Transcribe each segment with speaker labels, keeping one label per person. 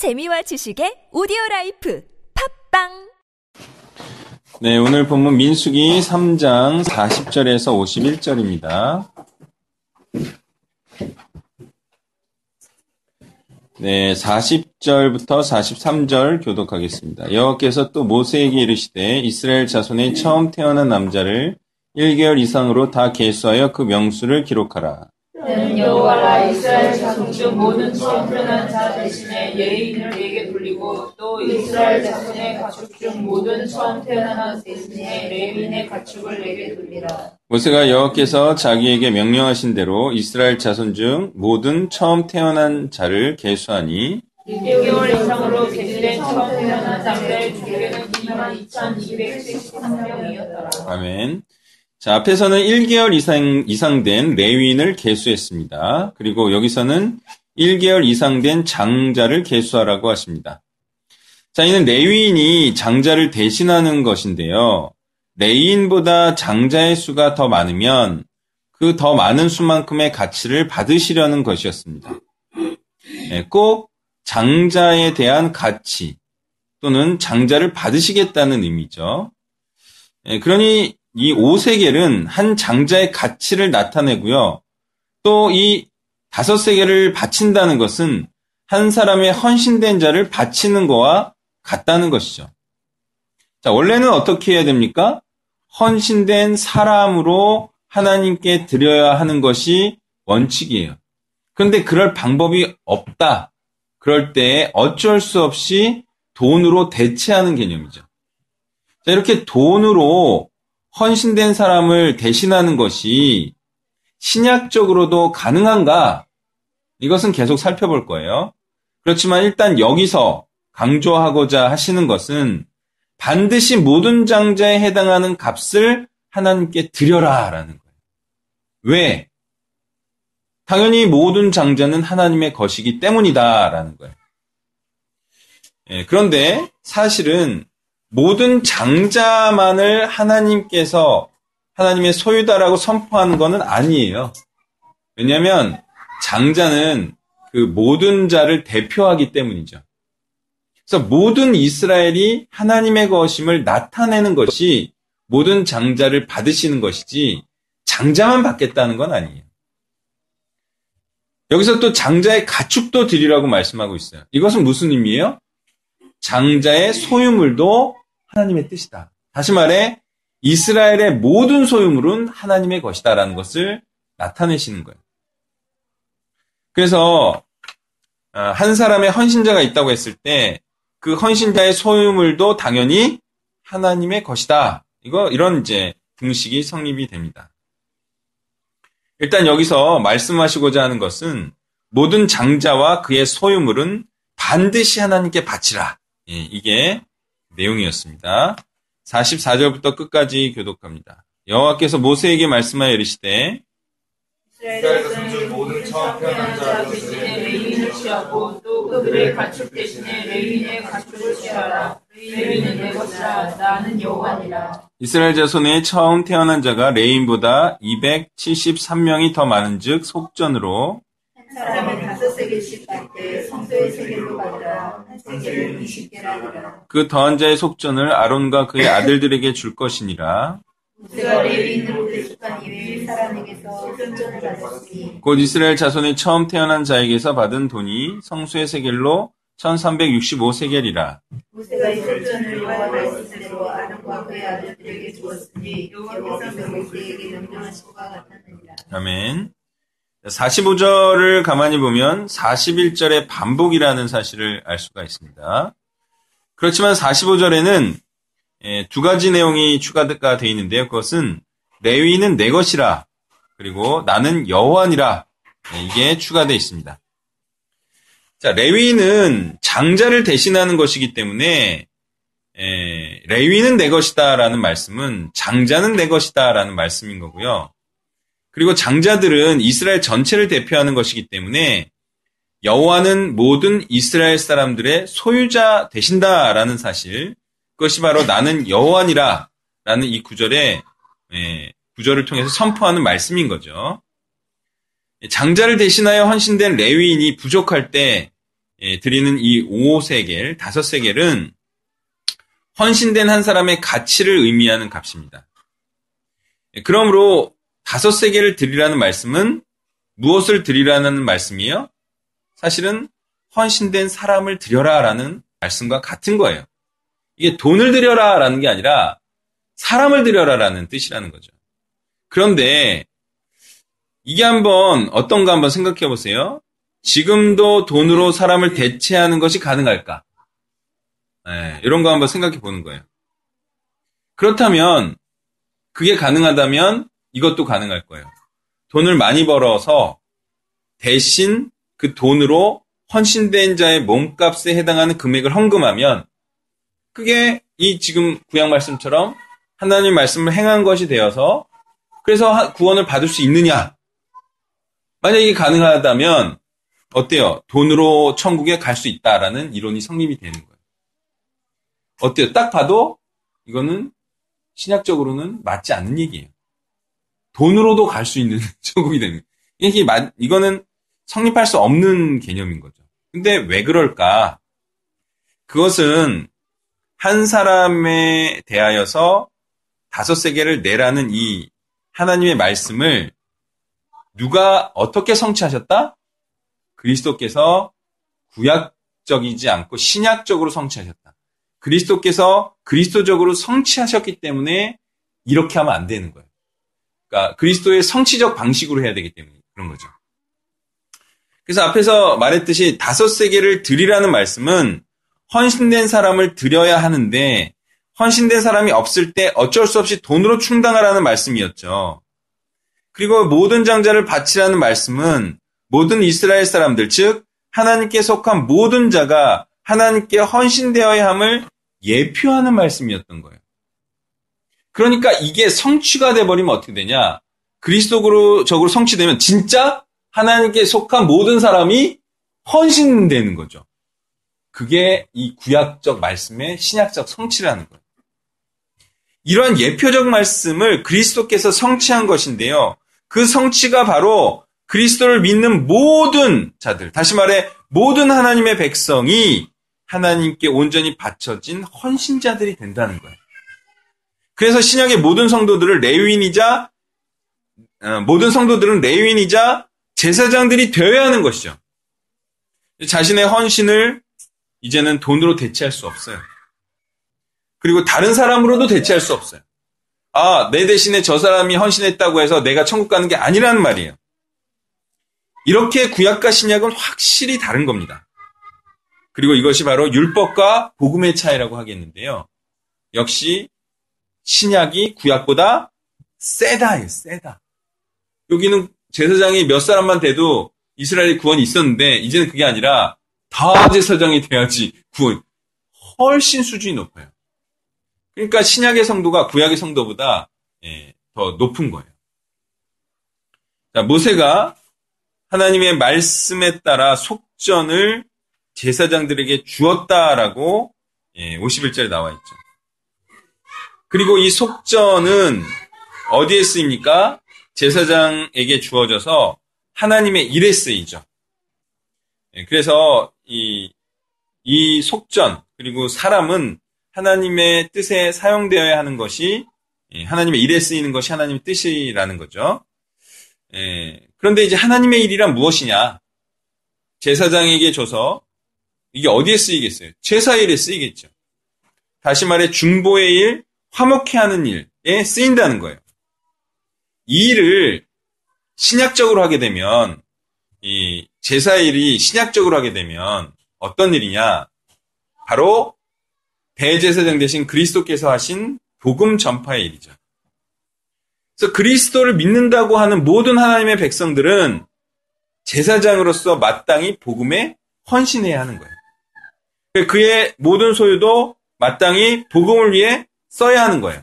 Speaker 1: 재미와 지식의 오디오 life 팟빵
Speaker 2: 네, 오늘 본문 민수기 3장 40절에서 51절입니다. 네, 40절부터 43절 교독하겠습니다. 여호와께서 또 모세에게 이르시되 이스라엘 자손의 처음 태어난 남자를 1개월 이상으로 다 계수하여 그 명수를 기록하라.
Speaker 3: 너는 여호와라 이스라엘 자손 중 모든 처음 태어난 자 대신에 예인을 내게 돌리고 또 이스라엘 자손의 가축 중 모든 처음 태어난 자 대신에 레위인의 가축을 내게 돌리라.
Speaker 2: 모세가 여호와께서 자기에게 명령하신 대로 이스라엘 자손 중 모든 처음 태어난 자를 계수하니
Speaker 3: 6개월 이상으로 계시된 처음 태어난 자들의 중계는 2273명이었더라.
Speaker 2: 아멘. 자, 앞에서는 1개월 이상, 이상 된 레위인을 계수했습니다. 그리고 여기서는 1개월 이상 된 장자를 계수하라고 하십니다. 자, 이는 레위인이 장자를 대신하는 것인데요. 레위인보다 장자의 수가 더 많으면 그 더 많은 수만큼의 가치를 받으시려는 것이었습니다. 네, 꼭 장자에 대한 가치 또는 장자를 받으시겠다는 의미죠. 네, 그러니 이 오세겔은 한 장자의 가치를 나타내고요. 또 이 다섯 세겔을 바친다는 것은 한 사람의 헌신된 자를 바치는 거와 같다는 것이죠. 자, 원래는 어떻게 해야 됩니까? 헌신된 사람으로 하나님께 드려야 하는 것이 원칙이에요. 그런데 그럴 방법이 없다. 그럴 때 어쩔 수 없이 돈으로 대체하는 개념이죠. 자, 이렇게 돈으로 헌신된 사람을 대신하는 것이 신약적으로도 가능한가? 이것은 계속 살펴볼 거예요. 그렇지만 일단 여기서 강조하고자 하시는 것은 반드시 모든 장자에 해당하는 값을 하나님께 드려라 라는 거예요. 왜? 당연히 모든 장자는 하나님의 것이기 때문이다 라는 거예요. 예, 그런데 사실은 모든 장자만을 하나님께서 하나님의 소유다라고 선포하는 것은 아니에요. 왜냐하면 장자는 그 모든 자를 대표하기 때문이죠. 그래서 모든 이스라엘이 하나님의 것임을 나타내는 것이 모든 장자를 받으시는 것이지 장자만 받겠다는 건 아니에요. 여기서 또 장자의 가축도 드리라고 말씀하고 있어요. 이것은 무슨 의미예요? 장자의 소유물도 하나님의 뜻이다. 다시 말해 이스라엘의 모든 소유물은 하나님의 것이다라는 것을 나타내시는 거예요. 그래서 아, 한 사람의 헌신자가 있다고 했을 때 그 헌신자의 소유물도 당연히 하나님의 것이다. 이거 이런 이제 등식이 성립이 됩니다. 일단 여기서 말씀하시고자 하는 것은 모든 장자와 그의 소유물은 반드시 하나님께 바치라. 예, 이게 내용이었습니다. 44절부터 끝까지 교독합니다. 여호와께서 모세에게 말씀하여 이르시되
Speaker 3: 이스라엘 자손 모든 처음 태어난 자 대신에 레위인을 취하고 또 그들의 가축 대신에 레위인의 가축을 취하라. 레위인은 내 것이라 나는 여호와니라.
Speaker 2: 이스라엘 자손의 처음 태어난 자가 레인보다 273명이 더 많은즉 속전으로
Speaker 4: 한 사람이 다섯 세겔씩 받되 성소의 세겔로
Speaker 2: 그 더한 자의 속전을 아론과 그의 아들들에게 줄 것이니라. 곧 이스라엘 자손의 처음 태어난 자에게서 받은 돈이 성수의 세겔로 1365세겔이라.
Speaker 4: 모세가 이 선전을 여호와 말씀대로 아론과 그의 아들들에게 주었으니 여호와께서 모세에게 명령하신 것 같았느니라
Speaker 2: 아멘. 45절을 가만히 보면 41절의 반복이라는 사실을 알 수가 있습니다. 그렇지만 45절에는 예, 두 가지 내용이 추가가 되어 있는데요. 그것은 레위는 내 것이라 그리고 나는 여호와니라 예, 이게 추가되어 있습니다. 자, 레위는 장자를 대신하는 것이기 때문에 예, 레위는 내 것이다라는 말씀은 장자는 내 것이다라는 말씀인 거고요. 그리고 장자들은 이스라엘 전체를 대표하는 것이기 때문에 여호와는 모든 이스라엘 사람들의 소유자 되신다라는 사실, 그것이 바로 나는 여호와니라라는 이 구절의 예, 구절을 통해서 선포하는 말씀인 거죠. 장자를 대신하여 헌신된 레위인이 부족할 때 예, 드리는 이 5세겔, 5세겔은 헌신된 한 사람의 가치를 의미하는 값입니다. 예, 그러므로 5세겔을 드리라는 말씀은 무엇을 드리라는 말씀이에요? 사실은 헌신된 사람을 드려라라는 말씀과 같은 거예요. 이게 돈을 드려라라는 게 아니라 사람을 드려라라는 뜻이라는 거죠. 그런데 이게 한번 어떤가 한번 생각해 보세요. 지금도 돈으로 사람을 대체하는 것이 가능할까? 네, 이런 거 한번 생각해 보는 거예요. 그렇다면 그게 가능하다면 이것도 가능할 거예요. 돈을 많이 벌어서 대신 그 돈으로 헌신된 자의 몸값에 해당하는 금액을 헌금하면 그게 이 지금 구약 말씀처럼 하나님 말씀을 행한 것이 되어서 그래서 구원을 받을 수 있느냐? 만약에 가능하다면 어때요? 돈으로 천국에 갈 수 있다라는 이론이 성립이 되는 거예요. 어때요? 딱 봐도 이거는 신약적으로는 맞지 않는 얘기예요. 돈으로도 갈 수 있는 천국이 되는. 이게 이거는 성립할 수 없는 개념인 거죠. 근데 왜 그럴까? 그것은 한 사람에 대하여서 다섯 세계를 내라는 이 하나님의 말씀을 누가 어떻게 성취하셨다? 그리스도께서 구약적이지 않고 신약적으로 성취하셨다. 그리스도께서 그리스도적으로 성취하셨기 때문에 이렇게 하면 안 되는 거예요. 그러니까 그리스도의 성취적 방식으로 해야 되기 때문에 그런 거죠. 그래서 앞에서 말했듯이 다섯 세계를 드리라는 말씀은 헌신된 사람을 드려야 하는데 헌신된 사람이 없을 때 어쩔 수 없이 돈으로 충당하라는 말씀이었죠. 그리고 모든 장자를 바치라는 말씀은 모든 이스라엘 사람들, 즉 하나님께 속한 모든 자가 하나님께 헌신되어야 함을 예표하는 말씀이었던 거예요. 그러니까 이게 성취가 돼버리면 어떻게 되냐? 그리스도적으로 성취되면 진짜 하나님께 속한 모든 사람이 헌신되는 거죠. 그게 이 구약적 말씀의 신약적 성취라는 거예요. 이러한 예표적 말씀을 그리스도께서 성취한 것인데요. 그 성취가 바로 그리스도를 믿는 모든 자들, 다시 말해 모든 하나님의 백성이 하나님께 온전히 바쳐진 헌신자들이 된다는 거예요. 그래서 신약의 모든 성도들을 레위인이자 어, 모든 성도들은 레위인이자 제사장들이 되어야 하는 것이죠. 자신의 헌신을 이제는 돈으로 대체할 수 없어요. 그리고 다른 사람으로도 대체할 수 없어요. 아, 내 대신에 저 사람이 헌신했다고 해서 내가 천국 가는 게 아니라는 말이에요. 이렇게 구약과 신약은 확실히 다른 겁니다. 그리고 이것이 바로 율법과 복음의 차이라고 하겠는데요. 역시 신약이 구약보다 세다예요, 세다. 여기는 제사장이 몇 사람만 돼도 이스라엘의 구원이 있었는데 이제는 그게 아니라 다 제사장이 돼야지 구원. 훨씬 수준이 높아요. 그러니까 신약의 성도가 구약의 성도보다 예, 더 높은 거예요. 자, 모세가 하나님의 말씀에 따라 속전을 제사장들에게 주었다라고 예, 51절에 나와 있죠. 그리고 이 속전은 어디에 쓰입니까? 제사장에게 주어져서 하나님의 일에 쓰이죠. 예, 그래서 이, 이 속전, 그리고 사람은 하나님의 뜻에 사용되어야 하는 것이 예, 하나님의 일에 쓰이는 것이 하나님의 뜻이라는 거죠. 예, 그런데 이제 하나님의 일이란 무엇이냐? 제사장에게 줘서 이게 어디에 쓰이겠어요? 제사의 일에 쓰이겠죠. 다시 말해 중보의 일, 화목해 하는 일에 쓰인다는 거예요. 이 일을 신약적으로 하게 되면 이 제사의 일이 신약적으로 하게 되면 어떤 일이냐? 바로 대제사장 대신 그리스도께서 하신 복음 전파의 일이죠. 그래서 그리스도를 믿는다고 하는 모든 하나님의 백성들은 제사장으로서 마땅히 복음에 헌신해야 하는 거예요. 그의 모든 소유도 마땅히 복음을 위해 써야 하는 거예요.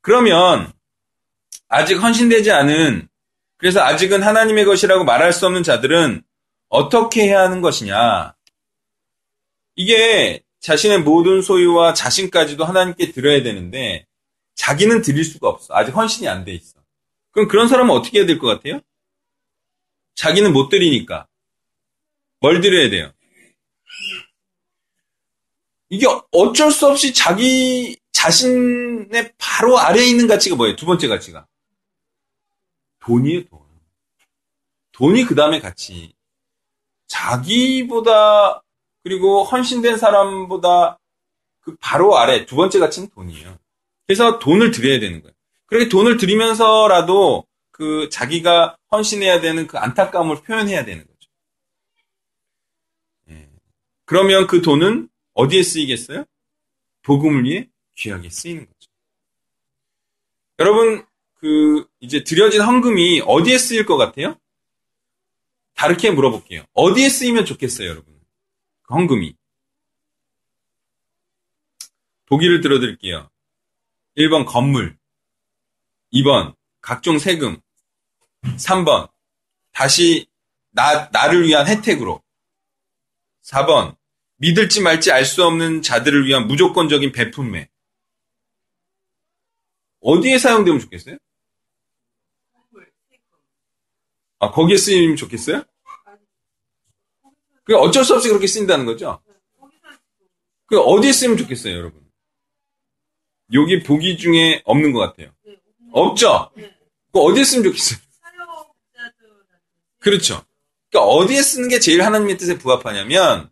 Speaker 2: 그러면 아직 헌신되지 않은 그래서 아직은 하나님의 것이라고 말할 수 없는 자들은 어떻게 해야 하는 것이냐? 이게 자신의 모든 소유와 자신까지도 하나님께 드려야 되는데 자기는 드릴 수가 없어. 아직 헌신이 안 돼 있어. 그럼 그런 사람은 어떻게 해야 될 것 같아요? 자기는 못 드리니까 뭘 드려야 돼요? 이게 어쩔 수 없이 자기 자신의 바로 아래에 있는 가치가 뭐예요? 두 번째 가치가. 돈이에요, 돈. 돈이 그 다음에 가치. 자기보다, 그리고 헌신된 사람보다 그 바로 아래 두 번째 가치는 돈이에요. 그래서 돈을 드려야 되는 거예요. 그렇게 돈을 드리면서라도 그 자기가 헌신해야 되는 그 안타까움을 표현해야 되는 거죠. 예. 그러면 그 돈은 어디에 쓰이겠어요? 복음을 위해 귀하게 쓰이는 거죠. 여러분, 그, 이제 드려진 헌금이 어디에 쓰일 것 같아요? 다르게 물어볼게요. 어디에 쓰이면 좋겠어요, 여러분? 그 헌금이. 보기를 들어드릴게요. 1번 건물, 2번 각종 세금, 3번 다시 나, 나를 위한 혜택으로, 4번 믿을지 말지 알 수 없는 자들을 위한 무조건적인 배품매. 어디에 사용되면 좋겠어요? 아, 거기에 쓰이면 좋겠어요? 그 어쩔 수 없이 그렇게 쓰인다는 거죠? 그 어디에 쓰면 좋겠어요, 여러분? 여기 보기 중에 없는 것 같아요. 없죠? 그 어디에 쓰면 좋겠어요? 그렇죠. 그러니까 어디에 쓰는 게 제일 하나님의 뜻에 부합하냐면 예,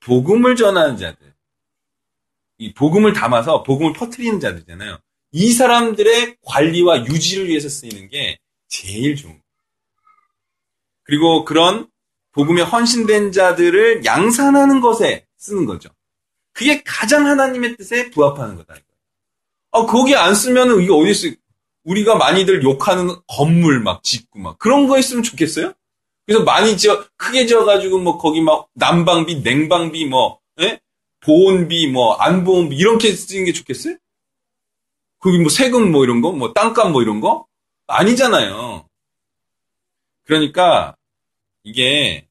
Speaker 2: 복음을 전하는 자들, 이 복음을 담아서 복음을 퍼뜨리는 자들이잖아요. 이 사람들의 관리와 유지를 위해서 쓰이는 게 제일 좋은 거예요. 그리고 그런 복음에 헌신된 자들을 양산하는 것에 쓰는 거죠. 그게 가장 하나님의 뜻에 부합하는 거다. 아, 거기 안 쓰면은 이게 어디 있어? 우리가 많이들 욕하는 건물 막 짓고 막 그런 거 있으면 좋겠어요? 그래서 많이 지어 크게 지어가지고 뭐 거기 막 난방비, 냉방비 뭐 예? 보온비 뭐 안보온비 이렇게 쓰는 게 좋겠어요? 거기 뭐 세금 뭐 이런 거, 뭐 땅값 뭐 이런 거 아니잖아요. 그러니까 이게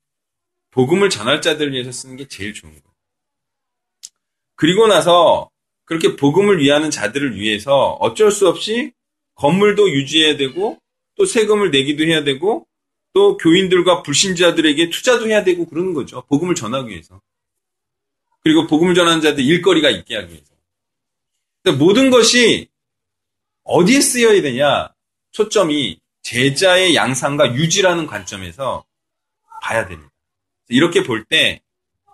Speaker 2: 복음을 전할 자들을 위해서 쓰는 게 제일 좋은 거예요. 그리고 나서 그렇게 복음을 위하는 자들을 위해서 어쩔 수 없이 건물도 유지해야 되고 또 세금을 내기도 해야 되고 또 교인들과 불신자들에게 투자도 해야 되고 그러는 거죠. 복음을 전하기 위해서. 그리고 복음을 전하는 자들 일거리가 있게 하기 위해서. 그러니까 모든 것이 어디에 쓰여야 되냐? 초점이 제자의 양상과 유지라는 관점에서 봐야 됩니다. 이렇게 볼 때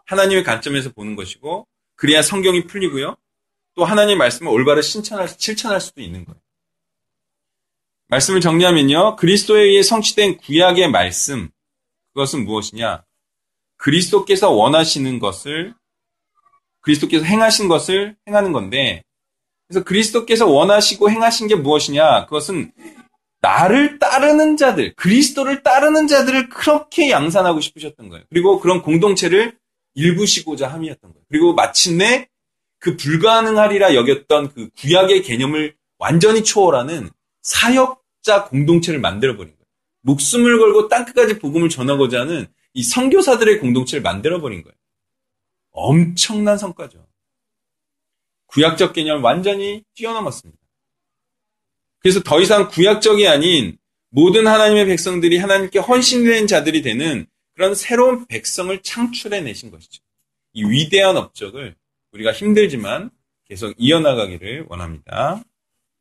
Speaker 2: 하나님의 관점에서 보는 것이고 그래야 성경이 풀리고요. 또 하나님의 말씀을 신천할, 실천할 수도 있는 거예요. 말씀을 정리하면요. 그리스도에 의해 성취된 구약의 말씀, 그것은 무엇이냐? 그리스도께서 원하시는 것을, 그리스도께서 행하신 것을 행하는 건데, 그래서 그리스도께서 원하시고 행하신 게 무엇이냐? 그것은 나를 따르는 자들, 그리스도를 따르는 자들을 그렇게 양산하고 싶으셨던 거예요. 그리고 그런 공동체를 일구시고자 함이었던 거예요. 그리고 마침내 그 불가능하리라 여겼던 그 구약의 개념을 완전히 초월하는 사역자 공동체를 만들어버린 거예요. 목숨을 걸고 땅끝까지 복음을 전하고자 하는 이 선교사들의 공동체를 만들어버린 거예요. 엄청난 성과죠. 구약적 개념을 완전히 뛰어넘었습니다. 그래서 더 이상 구약적이 아닌 모든 하나님의 백성들이 하나님께 헌신된 자들이 되는 그런 새로운 백성을 창출해 내신 것이죠. 이 위대한 업적을 우리가 힘들지만 계속 이어나가기를 원합니다.